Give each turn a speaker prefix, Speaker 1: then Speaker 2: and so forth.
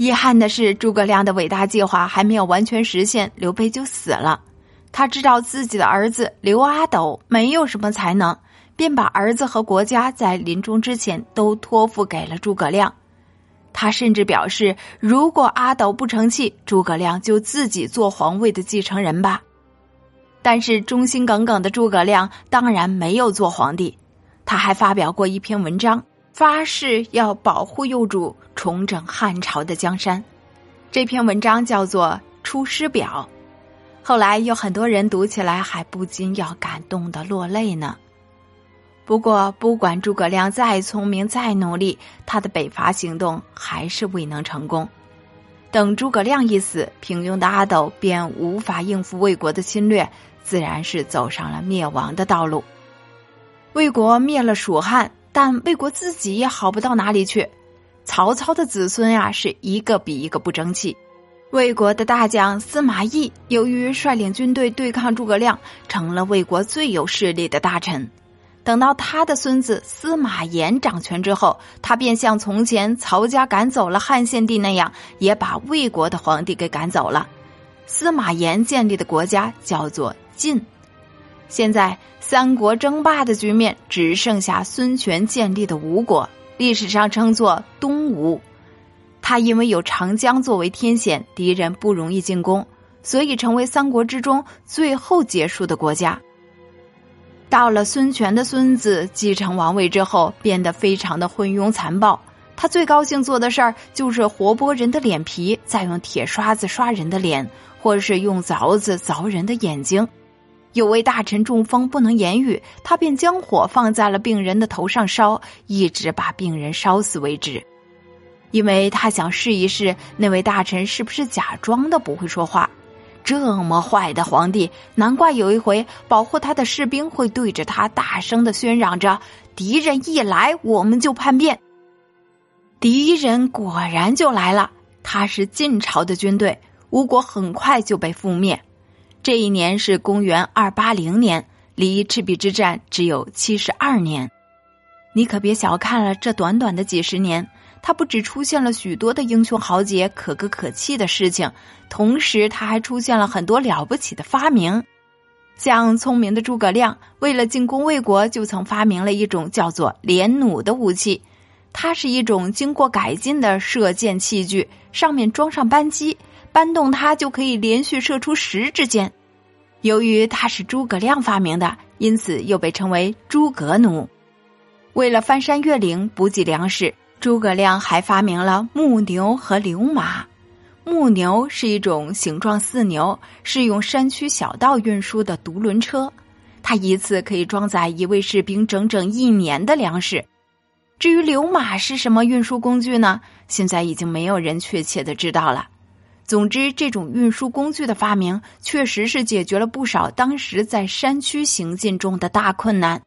Speaker 1: 遗憾的是，诸葛亮的伟大计划还没有完全实现，刘备就死了。他知道自己的儿子刘阿斗没有什么才能，便把儿子和国家在临终之前都托付给了诸葛亮。他甚至表示，如果阿斗不成器，诸葛亮就自己做皇位的继承人吧。但是忠心耿耿的诸葛亮当然没有做皇帝，他还发表过一篇文章，发誓要保护幼主，重整汉朝的江山。这篇文章叫做《出师表》，后来有很多人读起来还不禁要感动的落泪呢。不过，不管诸葛亮再聪明、再努力，他的北伐行动还是未能成功。等诸葛亮一死，平庸的阿斗便无法应付魏国的侵略，自然是走上了灭亡的道路。魏国灭了蜀汉，但魏国自己也好不到哪里去。曹操的子孙呀，是一个比一个不争气。魏国的大将司马懿，由于率领军队对抗诸葛亮，成了魏国最有势力的大臣。等到他的孙子司马炎掌权之后，他便像从前曹家赶走了汉献帝那样，也把魏国的皇帝给赶走了。司马炎建立的国家叫做晋。现在三国争霸的局面只剩下孙权建立的吴国，历史上称作东吴。他因为有长江作为天险，敌人不容易进攻，所以成为三国之中最后结束的国家。到了孙权的孙子继承王位之后，变得非常的昏庸残暴。他最高兴做的事儿就是活剥人的脸皮，再用铁刷子刷人的脸，或者是用凿子凿人的眼睛。有位大臣中风不能言语，他便将火放在了病人的头上烧，一直把病人烧死为止。因为他想试一试那位大臣是不是假装的不会说话。这么坏的皇帝，难怪有一回保护他的士兵会对着他大声的宣嚷着：“敌人一来，我们就叛变。”敌人果然就来了，他是晋朝的军队，吴国很快就被覆灭。这一年是公元二八零年，离赤壁之战只有七十二年。你可别小看了这短短的几十年。他不只出现了许多的英雄豪杰、可歌可泣的事情，同时他还出现了很多了不起的发明。像聪明的诸葛亮，为了进攻魏国，就曾发明了一种叫做连弩的武器。它是一种经过改进的射箭器具，上面装上扳机，扳动它就可以连续射出十支箭。由于它是诸葛亮发明的，因此又被称为诸葛弩。为了翻山越岭、补给粮食。诸葛亮还发明了木牛和流马。木牛是一种形状似牛、是用山区小道运输的独轮车，它一次可以装载一位士兵整整一年的粮食。至于流马是什么运输工具呢？现在已经没有人确切的知道了。总之，这种运输工具的发明确实是解决了不少当时在山区行进中的大困难。